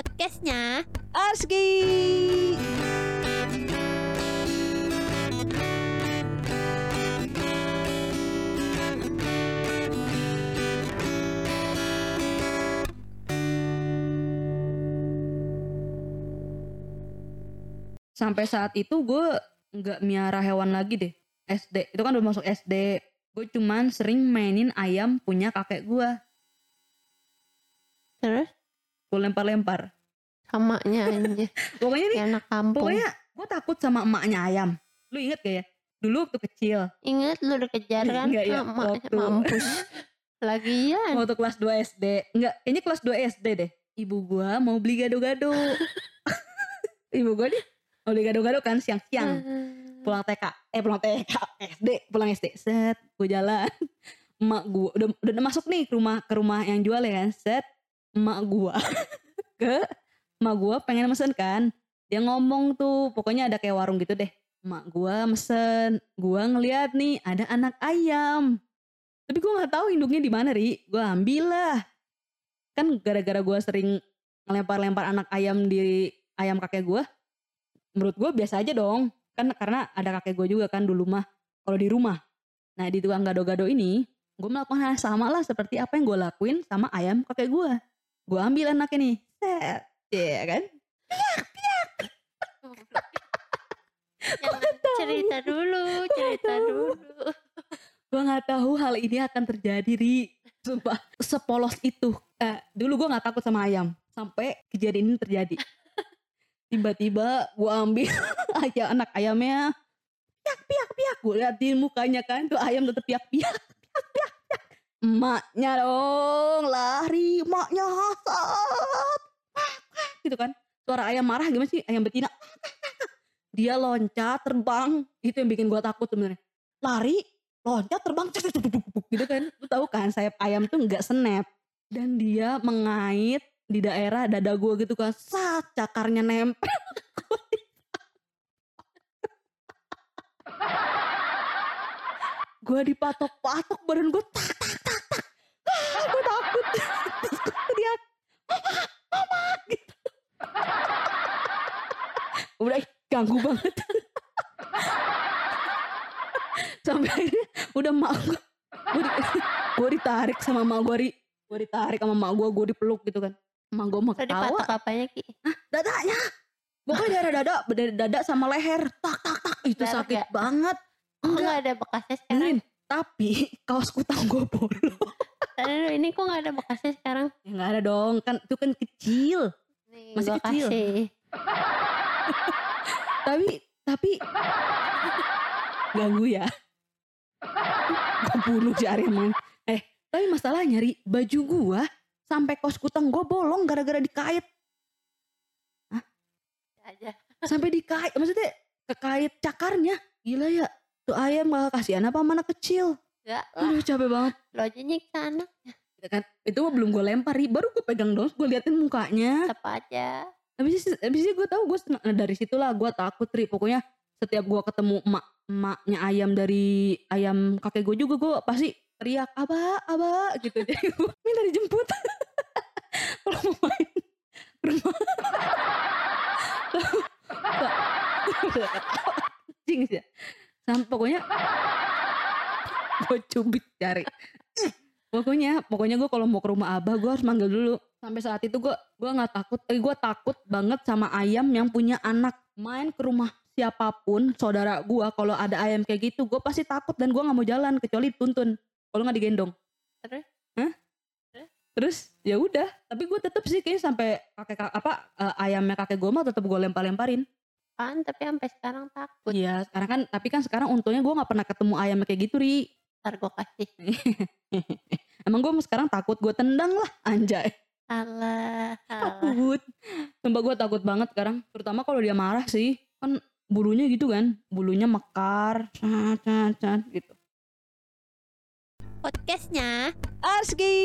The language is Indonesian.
Podcastnya Arski. Sampai saat itu gue nggak miara hewan lagi deh. SD itu kan udah masuk SD. Gue cuman sering mainin ayam punya kakek gue. Terus Gue lempar-lempar. samanya aja Pokoknya nih, anak kampung pokoknya gue takut sama emaknya ayam. Lu inget gak ya? Dulu waktu kecil, Ingat lu udah kejar kan Enggak ya, Emaknya waktu- Mampus Lagian waktu kelas 2 SD. Enggak, kayaknya kelas 2 SD deh. Ibu gua mau beli gado-gado. Ibu gua nih mau beli gado-gado kan siang-siang. Pulang TK, eh pulang TK, SD, pulang SD. Set, gue jalan. Emak gua udah udah masuk nih ke rumah ke rumah yang jual ya kan. Set, emak gua ke emak gua pengen mesen kan. Dia ngomong tuh, pokoknya ada kayak warung gitu deh. Emak gua mesen, gua ngeliat nih ada anak ayam. Tapi gua nggak tahu induknya di mana, Ri. Gua ambil lah. Kan gara-gara gua sering ngelempar-lempar anak ayam di ayam kakek gua. Menurut gua biasa aja dong. Kan karena ada kakek gua juga kan dulu mah kalau di rumah. Nah, di tukang gado-gado ini, gua melakukan hal sama lah seperti apa yang gua lakuin sama ayam kakek gua. Gua ambil anaknya nih. Set. Iya kan? Jangan cerita dulu Cerita dulu Gua nggak tahu hal ini akan terjadi, Ri. Sumpah, sepolos itu. Eh, dulu gua nggak takut sama ayam. Sampai kejadian ini terjadi. Tiba-tiba gua ambil ayam anak ayamnya. Piak, piak, piak. Gue liatin mukanya kan. Tuh ayam tetep piak, piak. Piak, piak, piak. Emaknya dong. Lari. Emaknya hasat. Gitu kan. Suara ayam marah gimana sih? Ayam betina. Dia loncat, terbang. Itu yang bikin gua takut sebenarnya. Lari, loncat terbang gitu kan lu tahu kan sayap ayam tuh nggak snap dan dia mengait di daerah dada gue gitu kan sat cakarnya nempel gue dipatok-patok badan gue tak ah, gue takut terus gue teriak mama mama gitu udah ganggu banget. Sampai akhirnya udah mak gue di, gue ditarik sama mak gue gue ditarik sama mak gue gue dipeluk gitu kan. Mak gue mau Tadi ketawa. patok apanya Ki? Dadanya. Pokoknya daerah dada dari dada sama leher tak tak tak. Itu Darah sakit ya? banget. Enggak gak ada bekasnya sekarang? Dengerin, tapi kaos kutang gue bolong ini kok gak ada bekasnya sekarang? Ya nggak ada dong kan itu kan kecil. Nih Masih kecil. kasih tapi tapi ganggu ya. Gue bunuh Aryaman eh tapi masalahnya ri baju gua sampai kaos kutang gue bolong gara-gara dikait. Aja. Sampai dikait maksudnya kekait cakarnya. Gila ya tuh ayam gak kasihan apa mana kecil? Lah aduh capek banget. Lo aja nyiksa anak Ya kan? Itu belum gue lempar baru gue pegang dong gue liatin mukanya. Tetap aja habis itu habis itu gue tahu gue nah, dari situlah gue takut Ri. pokoknya setiap gue ketemu emak emaknya ayam dari ayam kakek gue juga gue pasti teriak aba aba gitu. Jadi gue minta dijemput kalau mau main rumah. Anjing sih. Ya. Pokoknya gue cubit cari. Pokoknya pokoknya gue kalau mau ke rumah abah gue harus manggil dulu sampai saat itu gue gue nggak takut eh gue takut banget sama ayam yang punya anak. Main ke rumah siapa pun saudara gue kalau ada ayam kayak gitu gue pasti takut dan gue nggak mau jalan kecuali dituntun. Kalau nggak digendong. Terus? Hah? terus? Ya udah. Tapi gue tetep sih kayak sampai kakek apa eh, ayamnya kakek gue mah tetep gue lempar lemparin Kan tapi sampai sekarang takut. Iya sekarang kan tapi kan sekarang untungnya gue nggak pernah ketemu ayam kayak gitu ri. Ntar gue kasih. Emang gue sekarang takut gue tendang lah anjay Alah, alah. takut. Sumpah gue takut banget sekarang. Terutama kalau dia marah sih. Kan bulunya gitu kan. Bulunya mekar. Cat cat cat gitu. Podcastnya. Arski